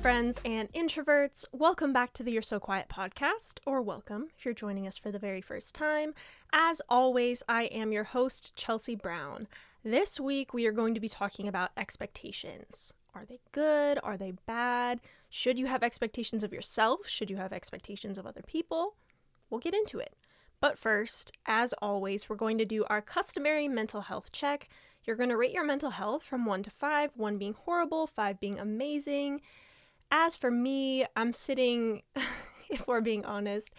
friends and introverts. Welcome back to the You're So Quiet podcast, or welcome if you're joining us for the very first time. As always, I am your host, Chelsea Brown. This week, we are going to be talking about expectations. Are they good? Are they bad? Should you have expectations of yourself? Should you have expectations of other people? We'll get into it. But first, as always, we're going to do our customary mental health check you're going to rate your mental health from 1 to 5, 1 being horrible, 5 being amazing. As for me, I'm sitting, if we're being honest,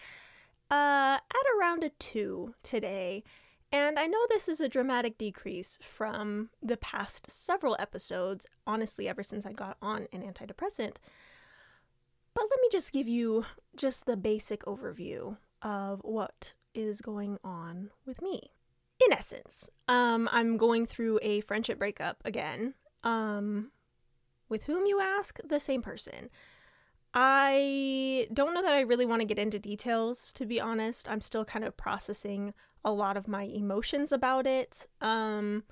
uh, at around a 2 today. And I know this is a dramatic decrease from the past several episodes, honestly, ever since I got on an antidepressant. But let me just give you just the basic overview of what is going on with me in essence, um, I'm going through a friendship breakup again. Um, with whom you ask? The same person. I don't know that I really want to get into details, to be honest. I'm still kind of processing a lot of my emotions about it. Um,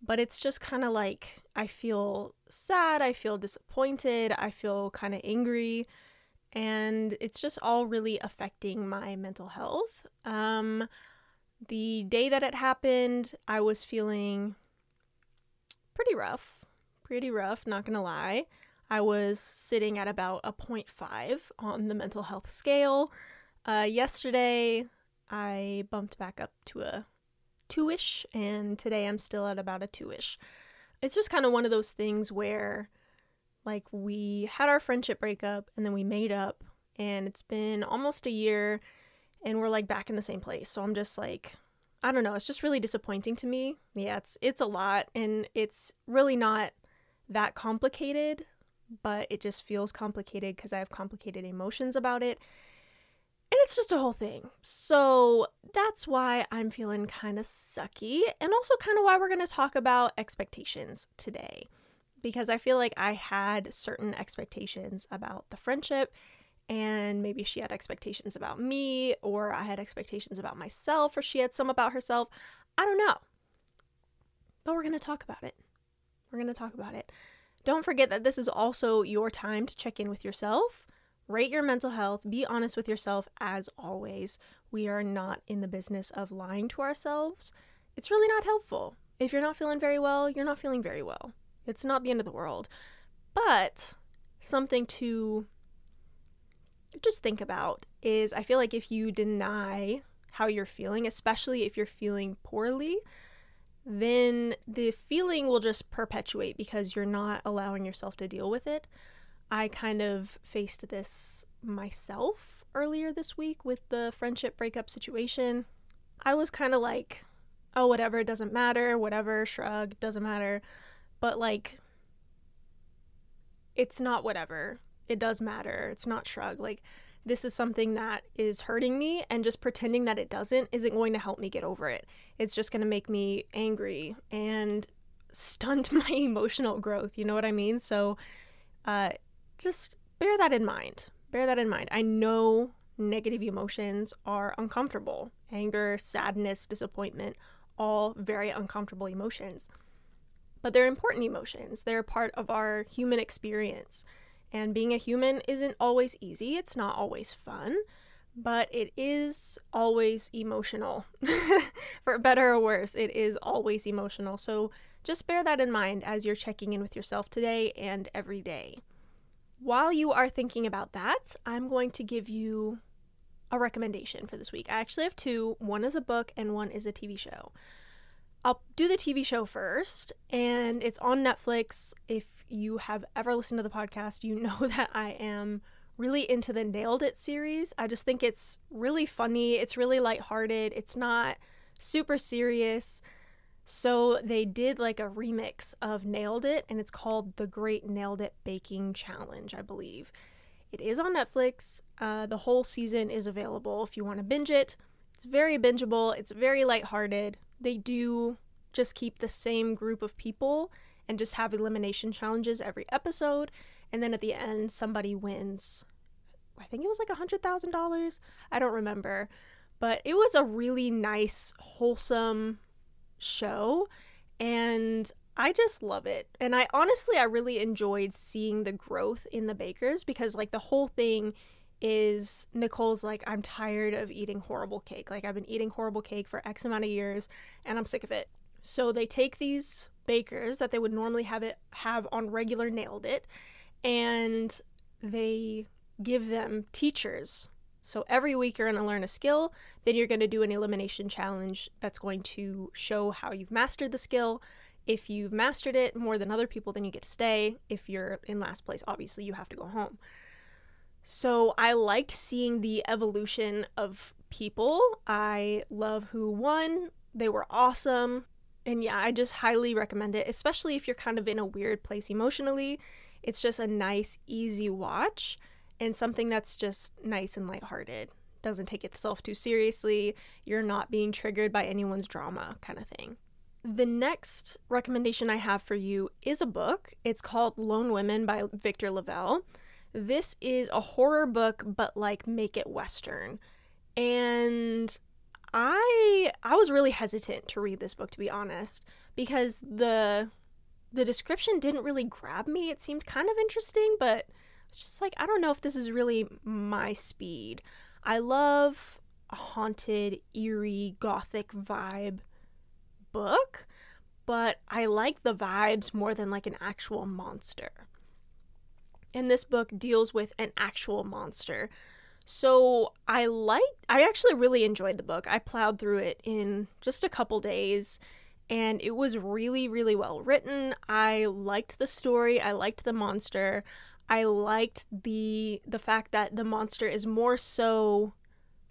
but it's just kind of like I feel sad, I feel disappointed, I feel kind of angry, and it's just all really affecting my mental health. Um, the day that it happened, I was feeling pretty rough. Pretty rough, not gonna lie. I was sitting at about a 0.5 on the mental health scale. Uh, yesterday, I bumped back up to a two ish, and today I'm still at about a two ish. It's just kind of one of those things where, like, we had our friendship breakup and then we made up, and it's been almost a year and we're like back in the same place. So I'm just like I don't know, it's just really disappointing to me. Yeah, it's it's a lot and it's really not that complicated, but it just feels complicated cuz I have complicated emotions about it. And it's just a whole thing. So that's why I'm feeling kind of sucky, and also kind of why we're going to talk about expectations today. Because I feel like I had certain expectations about the friendship and maybe she had expectations about me, or I had expectations about myself, or she had some about herself. I don't know. But we're going to talk about it. We're going to talk about it. Don't forget that this is also your time to check in with yourself, rate your mental health, be honest with yourself as always. We are not in the business of lying to ourselves. It's really not helpful. If you're not feeling very well, you're not feeling very well. It's not the end of the world. But something to just think about is I feel like if you deny how you're feeling, especially if you're feeling poorly, then the feeling will just perpetuate because you're not allowing yourself to deal with it. I kind of faced this myself earlier this week with the friendship breakup situation. I was kind of like, oh, whatever, it doesn't matter, whatever, shrug, doesn't matter. But like, it's not whatever it does matter. It's not shrug. Like, this is something that is hurting me, and just pretending that it doesn't isn't going to help me get over it. It's just going to make me angry and stunt my emotional growth. You know what I mean? So, uh, just bear that in mind. Bear that in mind. I know negative emotions are uncomfortable anger, sadness, disappointment, all very uncomfortable emotions. But they're important emotions, they're part of our human experience. And being a human isn't always easy, it's not always fun, but it is always emotional. For better or worse, it is always emotional. So just bear that in mind as you're checking in with yourself today and every day. While you are thinking about that, I'm going to give you a recommendation for this week. I actually have two one is a book and one is a TV show. I'll do the TV show first, and it's on Netflix. If you have ever listened to the podcast, you know that I am really into the Nailed It series. I just think it's really funny, it's really lighthearted, it's not super serious. So they did like a remix of Nailed It, and it's called The Great Nailed It Baking Challenge, I believe. It is on Netflix. Uh, the whole season is available if you want to binge it. It's very bingeable, it's very lighthearted they do just keep the same group of people and just have elimination challenges every episode. And then at the end, somebody wins. I think it was like a $100,000. I don't remember. But it was a really nice, wholesome show. And I just love it. And I honestly, I really enjoyed seeing the growth in the bakers because, like, the whole thing is Nicole's like, I'm tired of eating horrible cake. Like, I've been eating horrible cake for X amount of years and I'm sick of it. So they take these bakers that they would normally have it have on regular nailed it and they give them teachers. So every week you're going to learn a skill, then you're going to do an elimination challenge that's going to show how you've mastered the skill. If you've mastered it more than other people, then you get to stay. If you're in last place, obviously you have to go home. So I liked seeing the evolution of people. I love who won. They were awesome. And yeah, I just highly recommend it, especially if you're kind of in a weird place emotionally. It's just a nice, easy watch and something that's just nice and lighthearted. Doesn't take itself too seriously. You're not being triggered by anyone's drama, kind of thing. The next recommendation I have for you is a book. It's called Lone Women by Victor LaValle. This is a horror book, but like make it Western. And I I was really hesitant to read this book to be honest, because the the description didn't really grab me. It seemed kind of interesting, but it's just like I don't know if this is really my speed. I love a haunted, eerie, gothic vibe book, but I like the vibes more than like an actual monster. And this book deals with an actual monster. So I like I actually really enjoyed the book. I plowed through it in just a couple days and it was really really well written. I liked the story, I liked the monster. I liked the the fact that the monster is more so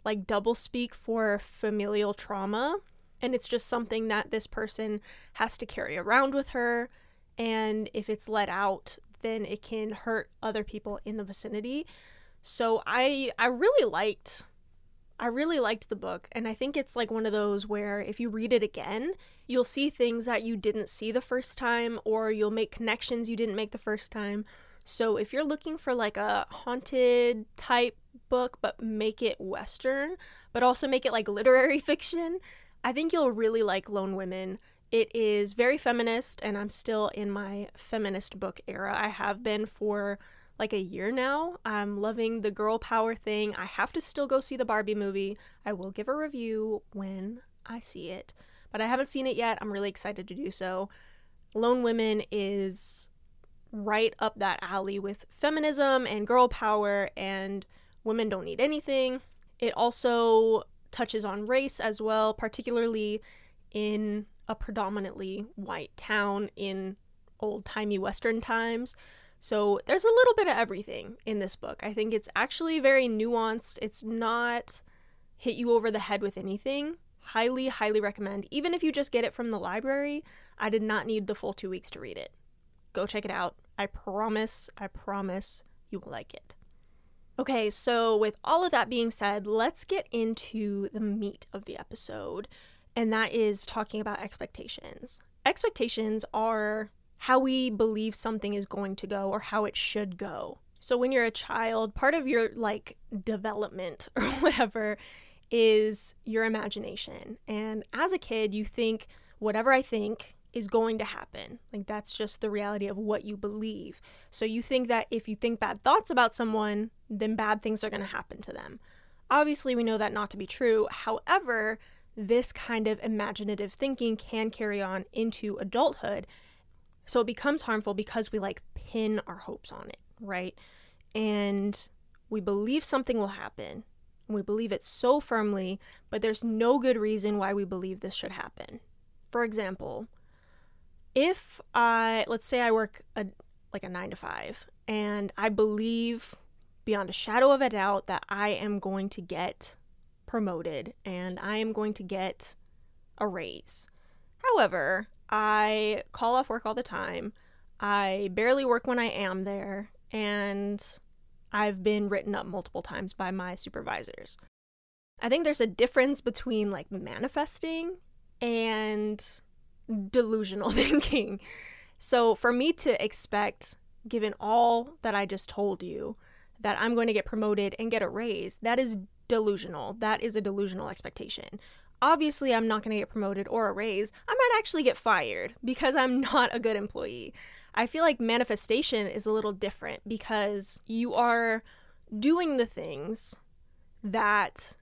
like double speak for familial trauma and it's just something that this person has to carry around with her and if it's let out then it can hurt other people in the vicinity. So I I really liked I really liked the book and I think it's like one of those where if you read it again, you'll see things that you didn't see the first time or you'll make connections you didn't make the first time so if you're looking for like a haunted type book, but make it Western, but also make it like literary fiction, I think you'll really like Lone Women. It is very feminist, and I'm still in my feminist book era. I have been for like a year now. I'm loving the girl power thing. I have to still go see the Barbie movie. I will give a review when I see it, but I haven't seen it yet. I'm really excited to do so. Lone Women is right up that alley with feminism and girl power and women don't need anything. It also touches on race as well, particularly in a predominantly white town in old timey Western times. So there's a little bit of everything in this book. I think it's actually very nuanced. It's not hit you over the head with anything. Highly, highly recommend. Even if you just get it from the library, I did not need the full two weeks to read it. Go check it out. I promise, I promise you will like it. Okay, so with all of that being said, let's get into the meat of the episode, and that is talking about expectations. Expectations are how we believe something is going to go or how it should go. So when you're a child, part of your like development or whatever is your imagination. And as a kid, you think whatever I think is going to happen. Like that's just the reality of what you believe. So you think that if you think bad thoughts about someone, then bad things are going to happen to them. Obviously, we know that not to be true. However, this kind of imaginative thinking can carry on into adulthood. So it becomes harmful because we like pin our hopes on it, right? And we believe something will happen. We believe it so firmly, but there's no good reason why we believe this should happen. For example, if I let's say I work a like a 9 to 5 and I believe beyond a shadow of a doubt that I am going to get promoted and I am going to get a raise. However, I call off work all the time. I barely work when I am there and I've been written up multiple times by my supervisors. I think there's a difference between like manifesting and delusional thinking. So for me to expect, given all that I just told you, that I'm going to get promoted and get a raise, that is delusional. That is a delusional expectation. Obviously I'm not going to get promoted or a raise. I might actually get fired because I'm not a good employee. I feel like manifestation is a little different because you are doing the things that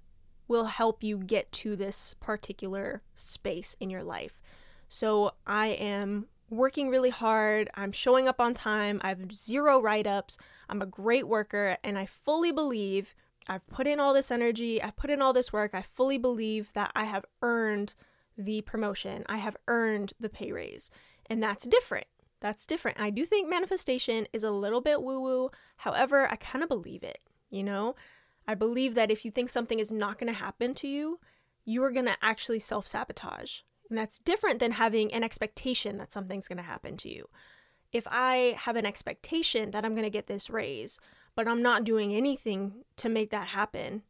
will help you get to this particular space in your life. So I am working really hard. I'm showing up on time. I have zero write ups. I'm a great worker. And I fully believe I've put in all this energy. I've put in all this work. I fully believe that I have earned the promotion. I have earned the pay raise. And that's different. That's different. I do think manifestation is a little bit woo woo. However, I kind of believe it, you know? I believe that if you think something is not going to happen to you, you are going to actually self sabotage. And that's different than having an expectation that something's going to happen to you. If I have an expectation that I'm going to get this raise, but I'm not doing anything to make that happen,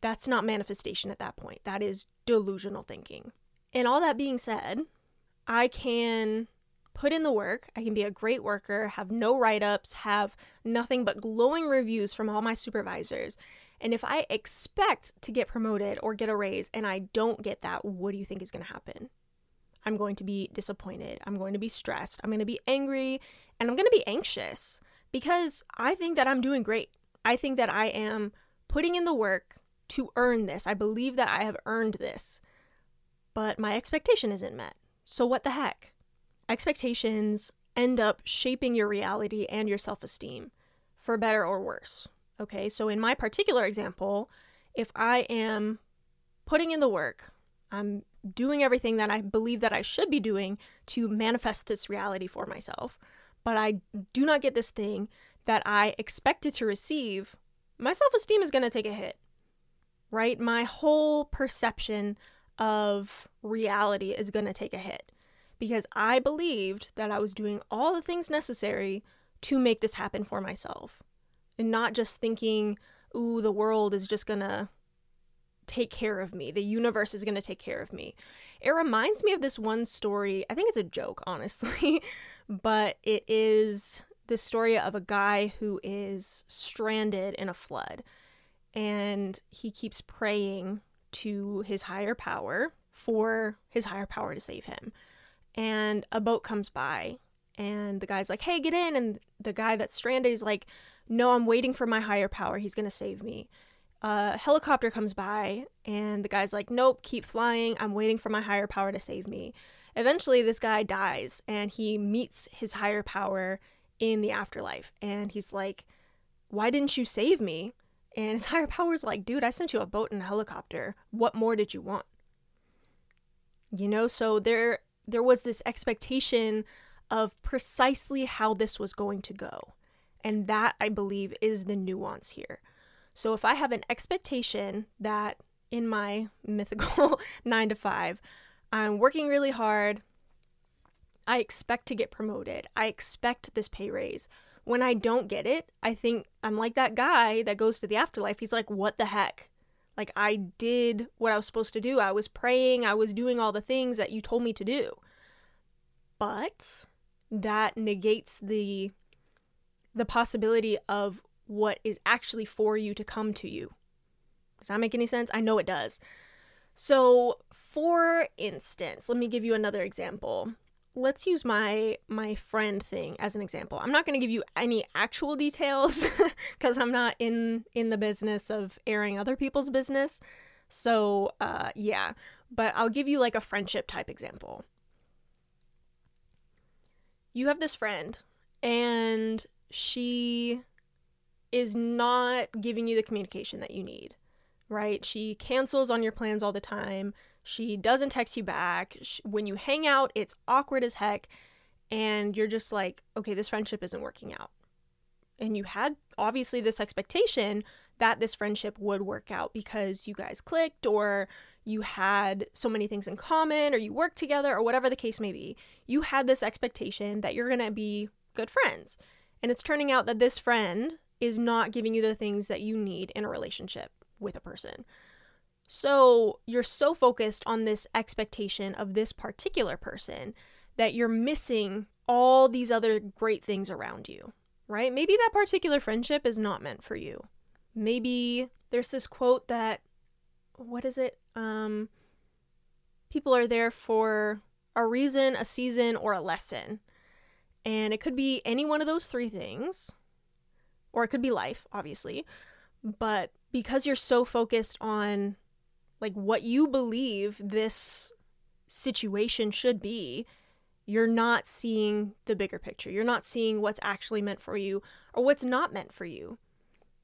that's not manifestation at that point. That is delusional thinking. And all that being said, I can put in the work. I can be a great worker, have no write ups, have nothing but glowing reviews from all my supervisors. And if I expect to get promoted or get a raise and I don't get that, what do you think is going to happen? I'm going to be disappointed. I'm going to be stressed. I'm going to be angry and I'm going to be anxious because I think that I'm doing great. I think that I am putting in the work to earn this. I believe that I have earned this, but my expectation isn't met. So, what the heck? Expectations end up shaping your reality and your self esteem for better or worse. Okay, so in my particular example, if I am putting in the work, I'm doing everything that I believe that I should be doing to manifest this reality for myself, but I do not get this thing that I expected to receive, my self esteem is going to take a hit, right? My whole perception of reality is going to take a hit because I believed that I was doing all the things necessary to make this happen for myself. And not just thinking, ooh, the world is just gonna take care of me. The universe is gonna take care of me. It reminds me of this one story. I think it's a joke, honestly, but it is the story of a guy who is stranded in a flood. And he keeps praying to his higher power for his higher power to save him. And a boat comes by and the guy's like hey get in and the guy that's stranded is like no i'm waiting for my higher power. He's going to save me. A helicopter comes by and the guy's like nope keep flying. I'm waiting for my higher power to save me eventually this guy dies and he meets his higher power in the afterlife and he's like why didn't you save me and his higher power's like dude i sent you a boat and a helicopter what more did you want you know so there there was this expectation of precisely how this was going to go. And that, I believe, is the nuance here. So if I have an expectation that in my mythical nine to five, I'm working really hard, I expect to get promoted, I expect this pay raise. When I don't get it, I think I'm like that guy that goes to the afterlife. He's like, what the heck? Like, I did what I was supposed to do. I was praying, I was doing all the things that you told me to do. But that negates the the possibility of what is actually for you to come to you. Does that make any sense? I know it does. So, for instance, let me give you another example. Let's use my my friend thing as an example. I'm not going to give you any actual details cuz I'm not in in the business of airing other people's business. So, uh yeah, but I'll give you like a friendship type example you have this friend and she is not giving you the communication that you need, right? She cancels on your plans all the time. She doesn't text you back. She, when you hang out, it's awkward as heck. And you're just like, okay, this friendship isn't working out. And you had obviously this expectation that this friendship would work out because you guys clicked or you had so many things in common or you worked together or whatever the case may be. You had this expectation that you're going to be good friends. And it's turning out that this friend is not giving you the things that you need in a relationship with a person. So you're so focused on this expectation of this particular person that you're missing all these other great things around you, right? Maybe that particular friendship is not meant for you. Maybe there's this quote that, what is it? Um, People are there for a reason, a season, or a lesson. And it could be any one of those three things, or it could be life, obviously. But because you're so focused on like what you believe this situation should be, you're not seeing the bigger picture. You're not seeing what's actually meant for you or what's not meant for you.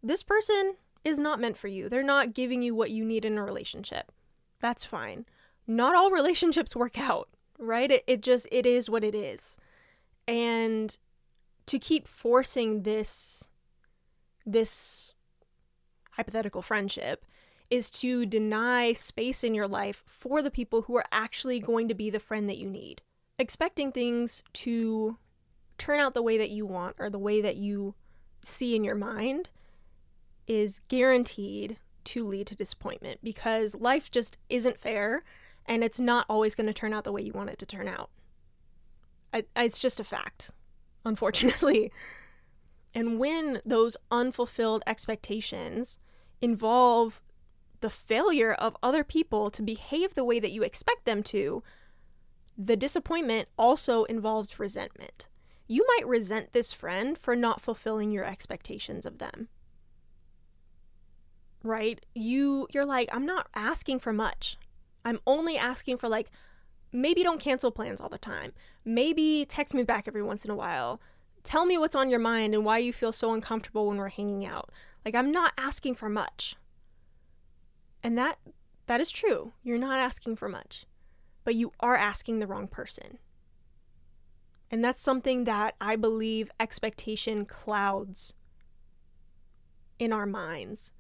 This person is not meant for you. They're not giving you what you need in a relationship. That's fine. Not all relationships work out, right? It, it just, it is what it is. And to keep forcing this, this hypothetical friendship is to deny space in your life for the people who are actually going to be the friend that you need. Expecting things to turn out the way that you want or the way that you see in your mind is guaranteed to lead to disappointment because life just isn't fair and it's not always going to turn out the way you want it to turn out. It's just a fact, unfortunately. And when those unfulfilled expectations involve the failure of other people to behave the way that you expect them to, the disappointment also involves resentment. You might resent this friend for not fulfilling your expectations of them. Right? You you're like, I'm not asking for much. I'm only asking for like maybe don't cancel plans all the time. Maybe text me back every once in a while. Tell me what's on your mind and why you feel so uncomfortable when we're hanging out. Like I'm not asking for much. And that that is true. You're not asking for much. But you are asking the wrong person. And that's something that I believe expectation clouds in our minds.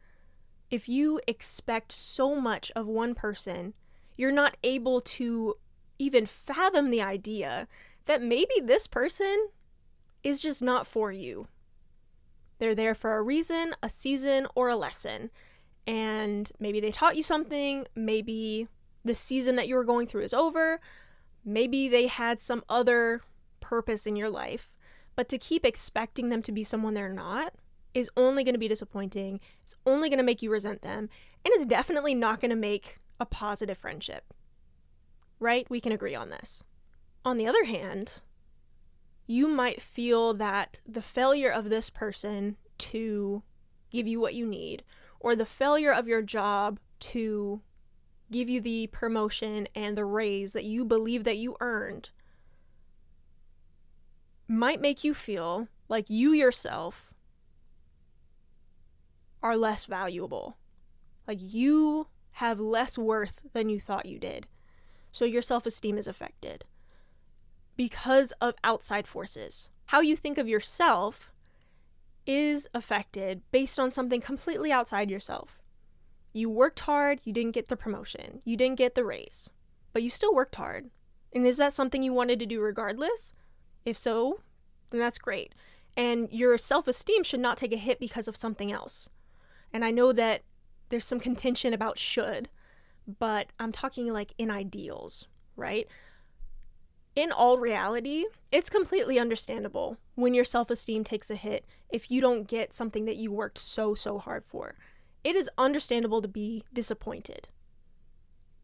If you expect so much of one person, you're not able to even fathom the idea that maybe this person is just not for you. They're there for a reason, a season, or a lesson and maybe they taught you something, maybe the season that you were going through is over, maybe they had some other purpose in your life. But to keep expecting them to be someone they're not is only going to be disappointing. It's only going to make you resent them, and it's definitely not going to make a positive friendship. Right? We can agree on this. On the other hand, you might feel that the failure of this person to give you what you need or the failure of your job to give you the promotion and the raise that you believe that you earned might make you feel like you yourself are less valuable. Like you have less worth than you thought you did. So your self esteem is affected because of outside forces. How you think of yourself is affected based on something completely outside yourself. You worked hard, you didn't get the promotion, you didn't get the raise, but you still worked hard. And is that something you wanted to do regardless? If so, then that's great. And your self esteem should not take a hit because of something else. And I know that there's some contention about should, but I'm talking like in ideals, right? In all reality, it's completely understandable when your self esteem takes a hit if you don't get something that you worked so, so hard for. It is understandable to be disappointed.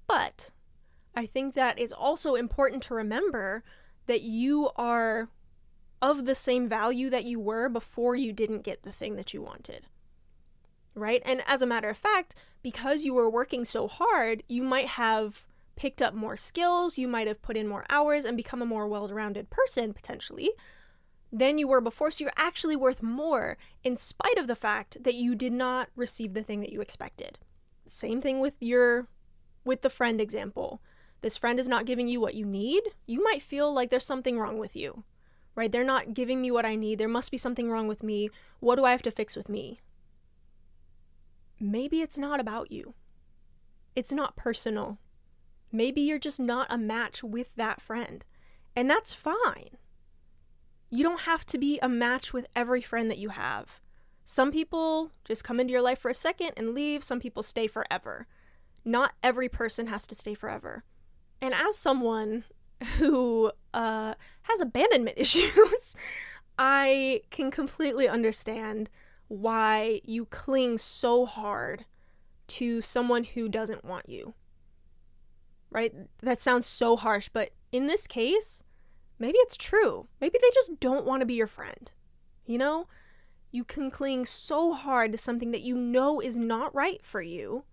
But I think that it's also important to remember that you are of the same value that you were before you didn't get the thing that you wanted. Right? And as a matter of fact, because you were working so hard, you might have picked up more skills, you might have put in more hours and become a more well rounded person potentially than you were before. So you're actually worth more in spite of the fact that you did not receive the thing that you expected. Same thing with your with the friend example. This friend is not giving you what you need. You might feel like there's something wrong with you. Right? They're not giving me what I need. There must be something wrong with me. What do I have to fix with me? Maybe it's not about you. It's not personal. Maybe you're just not a match with that friend, and that's fine. You don't have to be a match with every friend that you have. Some people just come into your life for a second and leave, some people stay forever. Not every person has to stay forever. And as someone who uh, has abandonment issues, I can completely understand why you cling so hard to someone who doesn't want you right? That sounds so harsh, but in this case, maybe it's true. Maybe they just don't want to be your friend. You know? You can cling so hard to something that you know is not right for you.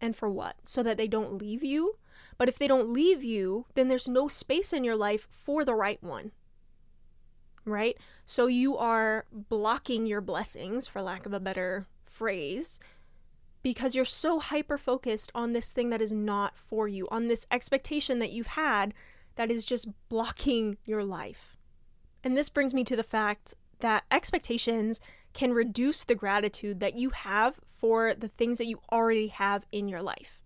And for what? So that they don't leave you? But if they don't leave you, then there's no space in your life for the right one. Right? So you are blocking your blessings, for lack of a better phrase, because you're so hyper focused on this thing that is not for you, on this expectation that you've had that is just blocking your life. And this brings me to the fact that expectations can reduce the gratitude that you have for the things that you already have in your life.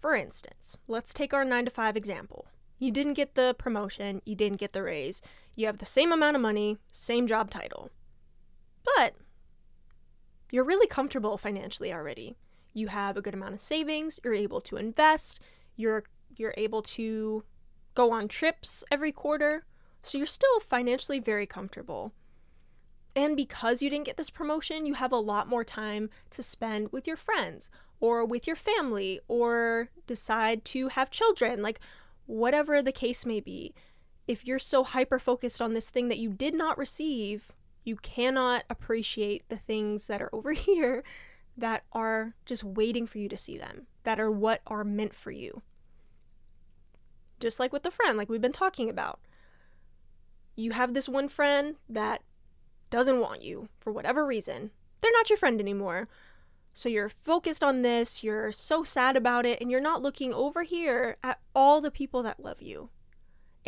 For instance, let's take our 9 to 5 example. You didn't get the promotion, you didn't get the raise, you have the same amount of money, same job title. But you're really comfortable financially already. You have a good amount of savings, you're able to invest, you're you're able to go on trips every quarter. So you're still financially very comfortable. And because you didn't get this promotion, you have a lot more time to spend with your friends or with your family or decide to have children, like whatever the case may be. If you're so hyper focused on this thing that you did not receive, you cannot appreciate the things that are over here that are just waiting for you to see them, that are what are meant for you. Just like with the friend, like we've been talking about. You have this one friend that doesn't want you for whatever reason. They're not your friend anymore. So you're focused on this, you're so sad about it, and you're not looking over here at all the people that love you.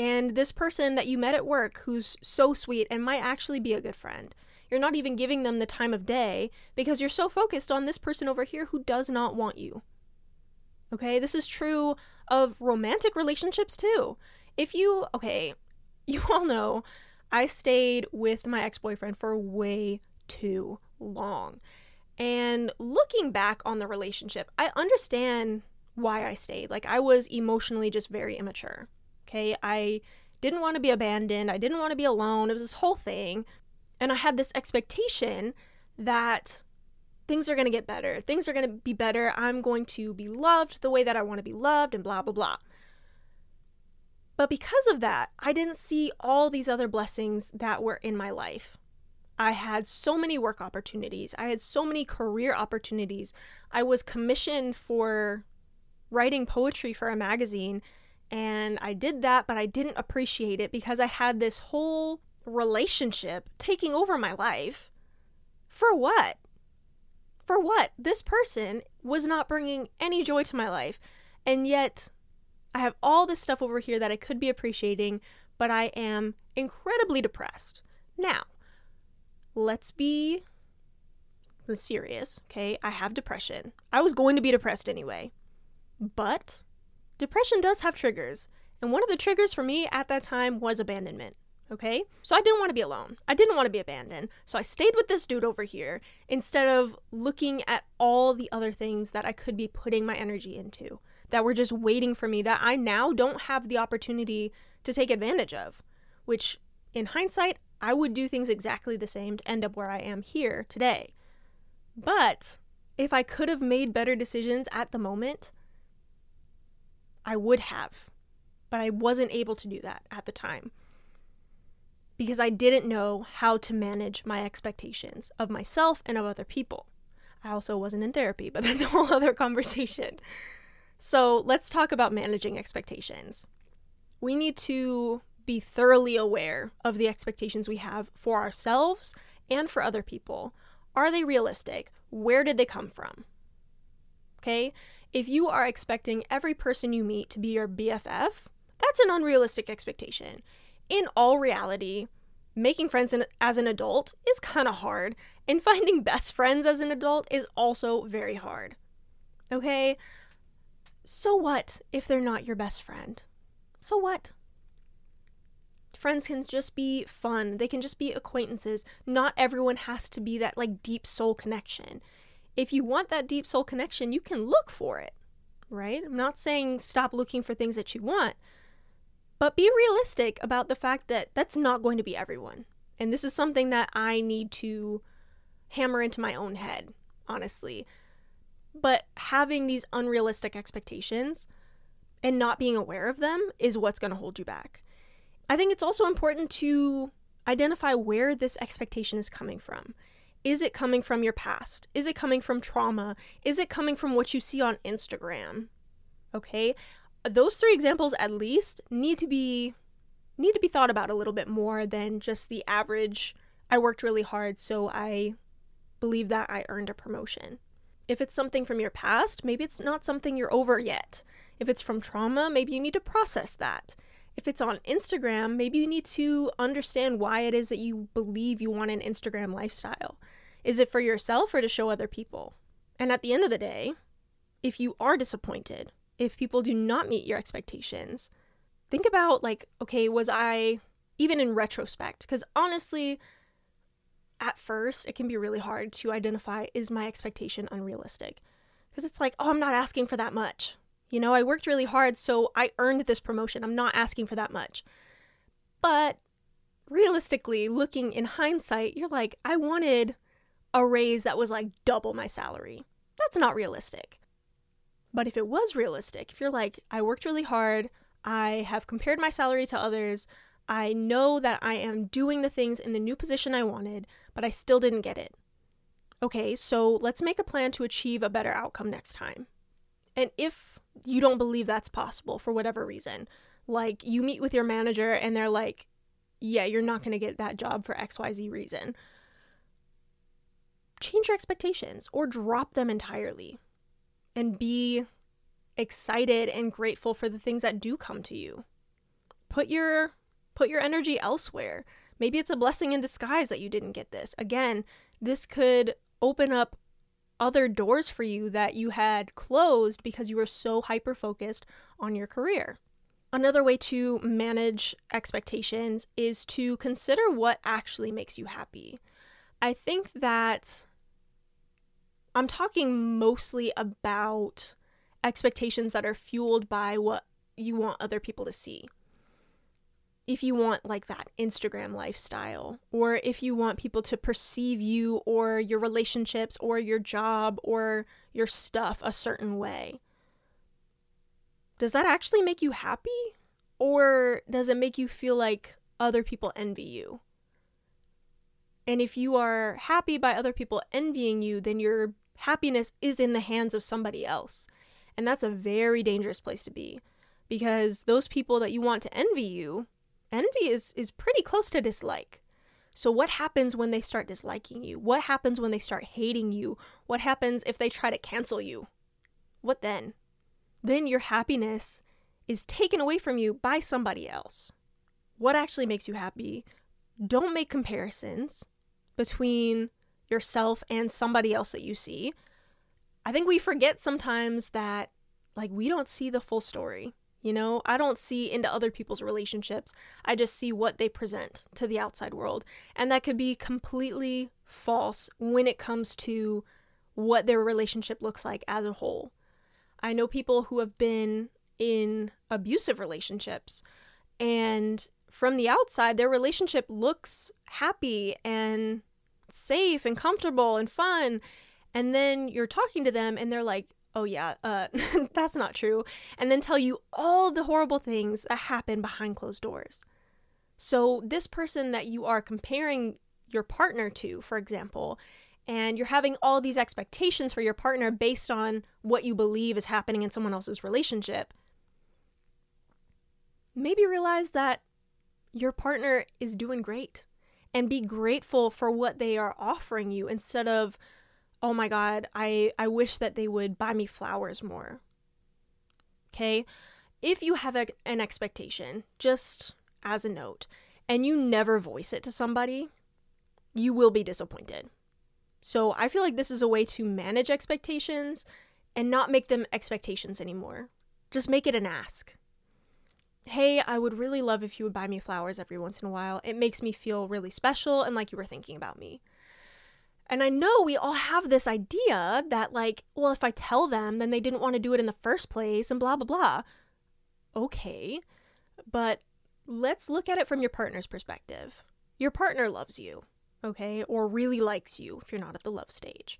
And this person that you met at work who's so sweet and might actually be a good friend. You're not even giving them the time of day because you're so focused on this person over here who does not want you. Okay, this is true of romantic relationships too. If you, okay, you all know I stayed with my ex boyfriend for way too long. And looking back on the relationship, I understand why I stayed. Like, I was emotionally just very immature. Okay. I didn't want to be abandoned. I didn't want to be alone. It was this whole thing. And I had this expectation that things are going to get better. Things are going to be better. I'm going to be loved the way that I want to be loved, and blah, blah, blah. But because of that, I didn't see all these other blessings that were in my life. I had so many work opportunities. I had so many career opportunities. I was commissioned for writing poetry for a magazine and I did that, but I didn't appreciate it because I had this whole relationship taking over my life. For what? For what? This person was not bringing any joy to my life. And yet, I have all this stuff over here that I could be appreciating, but I am incredibly depressed. Now, let's be serious, okay? I have depression. I was going to be depressed anyway. But depression does have triggers, and one of the triggers for me at that time was abandonment. Okay? So I didn't want to be alone. I didn't want to be abandoned. So I stayed with this dude over here instead of looking at all the other things that I could be putting my energy into that were just waiting for me that I now don't have the opportunity to take advantage of. Which, in hindsight, I would do things exactly the same to end up where I am here today. But if I could have made better decisions at the moment, I would have, but I wasn't able to do that at the time because I didn't know how to manage my expectations of myself and of other people. I also wasn't in therapy, but that's a whole other conversation. So let's talk about managing expectations. We need to be thoroughly aware of the expectations we have for ourselves and for other people. Are they realistic? Where did they come from? Okay? If you are expecting every person you meet to be your BFF, that's an unrealistic expectation. In all reality, making friends in, as an adult is kind of hard, and finding best friends as an adult is also very hard. Okay? So what if they're not your best friend? So what? Friends can just be fun. They can just be acquaintances. Not everyone has to be that like deep soul connection if you want that deep soul connection, you can look for it, right? I'm not saying stop looking for things that you want, but be realistic about the fact that that's not going to be everyone. And this is something that I need to hammer into my own head, honestly. But having these unrealistic expectations and not being aware of them is what's going to hold you back. I think it's also important to identify where this expectation is coming from. Is it coming from your past? Is it coming from trauma? Is it coming from what you see on Instagram? Okay? Those three examples at least need to be need to be thought about a little bit more than just the average I worked really hard so I believe that I earned a promotion. If it's something from your past, maybe it's not something you're over yet. If it's from trauma, maybe you need to process that. If it's on Instagram, maybe you need to understand why it is that you believe you want an Instagram lifestyle. Is it for yourself or to show other people? And at the end of the day, if you are disappointed, if people do not meet your expectations, think about like, okay, was I even in retrospect? Because honestly, at first, it can be really hard to identify is my expectation unrealistic? Because it's like, oh, I'm not asking for that much. You know, I worked really hard, so I earned this promotion. I'm not asking for that much. But realistically, looking in hindsight, you're like, I wanted a raise that was like double my salary. That's not realistic. But if it was realistic, if you're like, I worked really hard, I have compared my salary to others, I know that I am doing the things in the new position I wanted, but I still didn't get it. Okay, so let's make a plan to achieve a better outcome next time. And if you don't believe that's possible for whatever reason, like you meet with your manager and they're like, yeah, you're not going to get that job for XYZ reason change your expectations or drop them entirely and be excited and grateful for the things that do come to you. Put your put your energy elsewhere. Maybe it's a blessing in disguise that you didn't get this. Again, this could open up other doors for you that you had closed because you were so hyper focused on your career. Another way to manage expectations is to consider what actually makes you happy. I think that I'm talking mostly about expectations that are fueled by what you want other people to see. If you want like that Instagram lifestyle, or if you want people to perceive you or your relationships or your job or your stuff a certain way, does that actually make you happy? Or does it make you feel like other people envy you? And if you are happy by other people envying you, then your happiness is in the hands of somebody else. And that's a very dangerous place to be because those people that you want to envy you, envy is, is pretty close to dislike. So, what happens when they start disliking you? What happens when they start hating you? What happens if they try to cancel you? What then? Then your happiness is taken away from you by somebody else. What actually makes you happy? Don't make comparisons between yourself and somebody else that you see. I think we forget sometimes that, like, we don't see the full story. You know, I don't see into other people's relationships. I just see what they present to the outside world. And that could be completely false when it comes to what their relationship looks like as a whole. I know people who have been in abusive relationships, and from the outside, their relationship looks happy and safe and comfortable and fun. And then you're talking to them and they're like, oh yeah, uh, that's not true. And then tell you all the horrible things that happen behind closed doors. So, this person that you are comparing your partner to, for example, and you're having all these expectations for your partner based on what you believe is happening in someone else's relationship, maybe realize that your partner is doing great and be grateful for what they are offering you instead of oh my god i i wish that they would buy me flowers more. Okay? If you have a, an expectation just as a note and you never voice it to somebody you will be disappointed. So i feel like this is a way to manage expectations and not make them expectations anymore. Just make it an ask. Hey, I would really love if you would buy me flowers every once in a while. It makes me feel really special and like you were thinking about me. And I know we all have this idea that, like, well, if I tell them, then they didn't want to do it in the first place and blah, blah, blah. Okay, but let's look at it from your partner's perspective. Your partner loves you, okay, or really likes you if you're not at the love stage.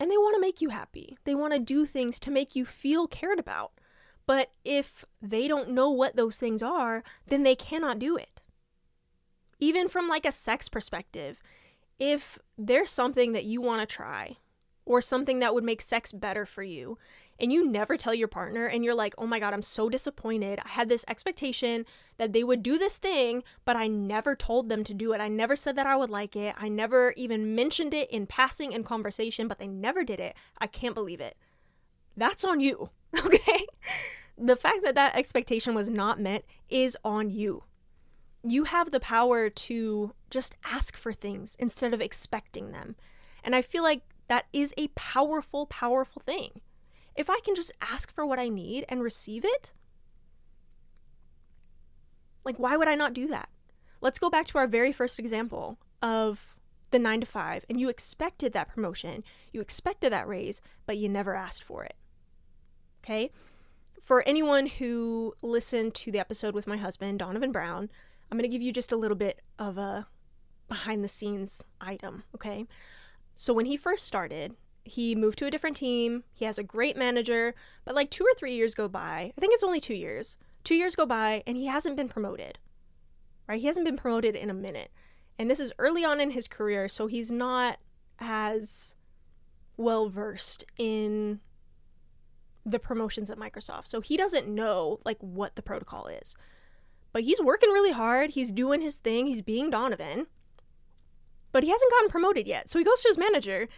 And they want to make you happy. They want to do things to make you feel cared about. But if they don't know what those things are, then they cannot do it. Even from like a sex perspective, if there's something that you want to try or something that would make sex better for you, and you never tell your partner and you're like, oh my God, I'm so disappointed. I had this expectation that they would do this thing, but I never told them to do it. I never said that I would like it. I never even mentioned it in passing in conversation, but they never did it. I can't believe it. That's on you, okay? The fact that that expectation was not met is on you. You have the power to just ask for things instead of expecting them. And I feel like that is a powerful, powerful thing if I can just ask for what I need and receive it, like, why would I not do that? Let's go back to our very first example of the nine to five, and you expected that promotion, you expected that raise, but you never asked for it. Okay? For anyone who listened to the episode with my husband, Donovan Brown, I'm going to give you just a little bit of a behind the scenes item. Okay? So, when he first started, he moved to a different team. He has a great manager, but like two or three years go by. I think it's only two years. Two years go by, and he hasn't been promoted. Right? He hasn't been promoted in a minute. And this is early on in his career, so he's not as well versed in the promotions at Microsoft. So he doesn't know like what the protocol is. But he's working really hard. He's doing his thing. He's being Donovan. But he hasn't gotten promoted yet. So he goes to his manager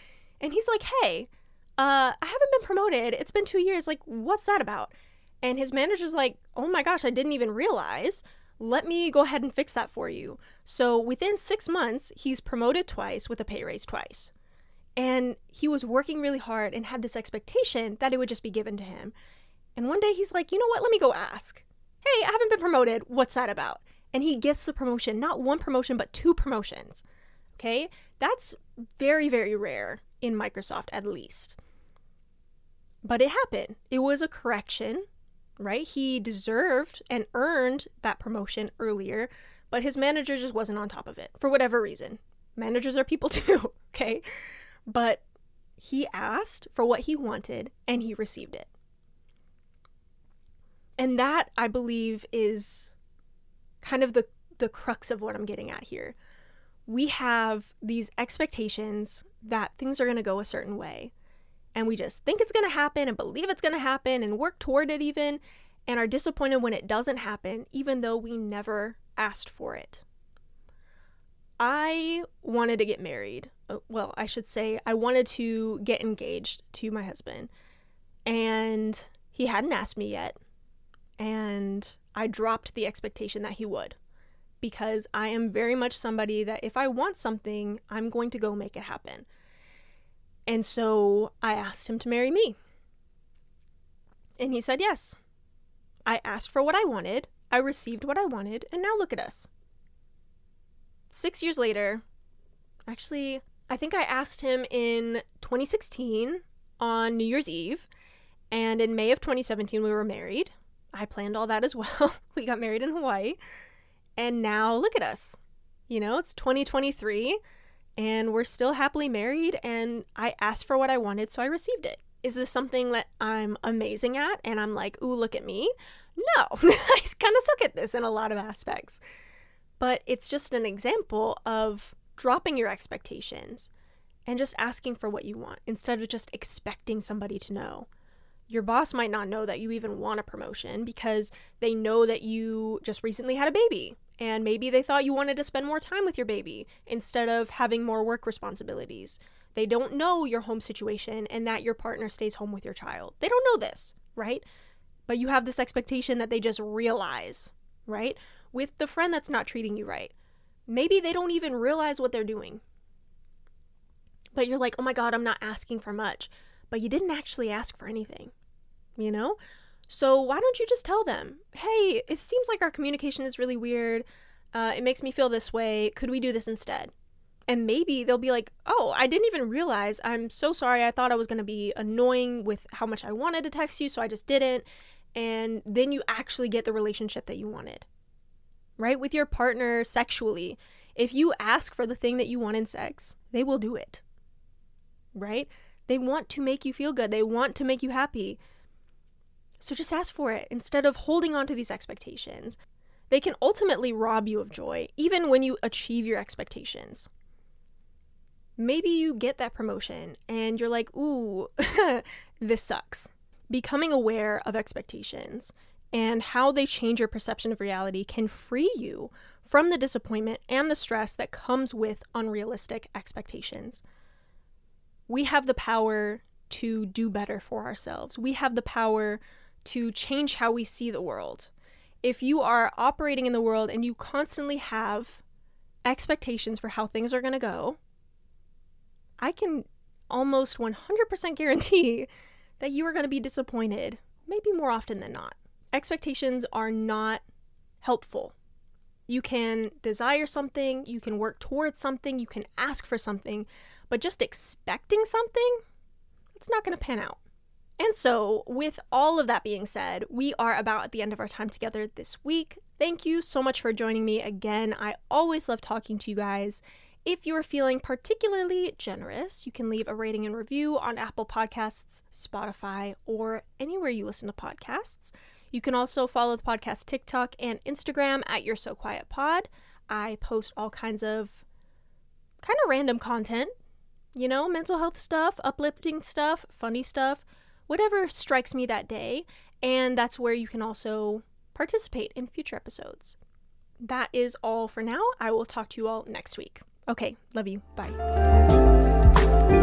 and he's like, hey, uh, I haven't been promoted. It's been two years. Like, what's that about? And his manager's like, oh my gosh, I didn't even realize. Let me go ahead and fix that for you. So within six months, he's promoted twice with a pay raise twice. And he was working really hard and had this expectation that it would just be given to him. And one day he's like, you know what? Let me go ask. Hey, I haven't been promoted. What's that about? And he gets the promotion, not one promotion, but two promotions. Okay? That's very, very rare in Microsoft at least. But it happened. It was a correction, right? He deserved and earned that promotion earlier, but his manager just wasn't on top of it for whatever reason. Managers are people too, okay? But he asked for what he wanted and he received it. And that, I believe, is kind of the, the crux of what I'm getting at here. We have these expectations that things are going to go a certain way. And we just think it's going to happen and believe it's going to happen and work toward it even, and are disappointed when it doesn't happen, even though we never asked for it. I wanted to get married. Uh, well, I should say, I wanted to get engaged to my husband. And he hadn't asked me yet. And I dropped the expectation that he would because I am very much somebody that if I want something, I'm going to go make it happen. And so I asked him to marry me. And he said yes. I asked for what I wanted, I received what I wanted, and now look at us. Six years later, actually, I think I asked him in 2016 on New Year's Eve, and in May of 2017, we were married. I planned all that as well. we got married in Hawaii. And now look at us. You know, it's 2023 and we're still happily married and I asked for what I wanted, so I received it. Is this something that I'm amazing at and I'm like, ooh, look at me? No, I kind of suck at this in a lot of aspects. But it's just an example of dropping your expectations and just asking for what you want instead of just expecting somebody to know. Your boss might not know that you even want a promotion because they know that you just recently had a baby and maybe they thought you wanted to spend more time with your baby instead of having more work responsibilities. They don't know your home situation and that your partner stays home with your child. They don't know this, right? But you have this expectation that they just realize, right? With the friend that's not treating you right. Maybe they don't even realize what they're doing. But you're like, oh my God, I'm not asking for much. But you didn't actually ask for anything, you know? So why don't you just tell them, hey, it seems like our communication is really weird. Uh, it makes me feel this way. Could we do this instead? And maybe they'll be like, oh, I didn't even realize. I'm so sorry. I thought I was going to be annoying with how much I wanted to text you, so I just didn't. And then you actually get the relationship that you wanted, right? With your partner sexually. If you ask for the thing that you want in sex, they will do it, right? They want to make you feel good, they want to make you happy. So just ask for it instead of holding on to these expectations. They can ultimately rob you of joy, even when you achieve your expectations. Maybe you get that promotion and you're like, ooh, this sucks. Becoming aware of expectations and how they change your perception of reality can free you from the disappointment and the stress that comes with unrealistic expectations. We have the power to do better for ourselves. We have the power to change how we see the world. If you are operating in the world and you constantly have expectations for how things are going to go, I can almost 100% guarantee that you are going to be disappointed, maybe more often than not. Expectations are not helpful. You can desire something, you can work towards something, you can ask for something, but just expecting something, it's not going to pan out. And so, with all of that being said, we are about at the end of our time together this week. Thank you so much for joining me again. I always love talking to you guys. If you are feeling particularly generous, you can leave a rating and review on Apple Podcasts, Spotify, or anywhere you listen to podcasts. You can also follow the podcast TikTok and Instagram at You're So Quiet Pod. I post all kinds of kind of random content, you know, mental health stuff, uplifting stuff, funny stuff whatever strikes me that day. And that's where you can also participate in future episodes. That is all for now. I will talk to you all next week. Okay, love you. Bye.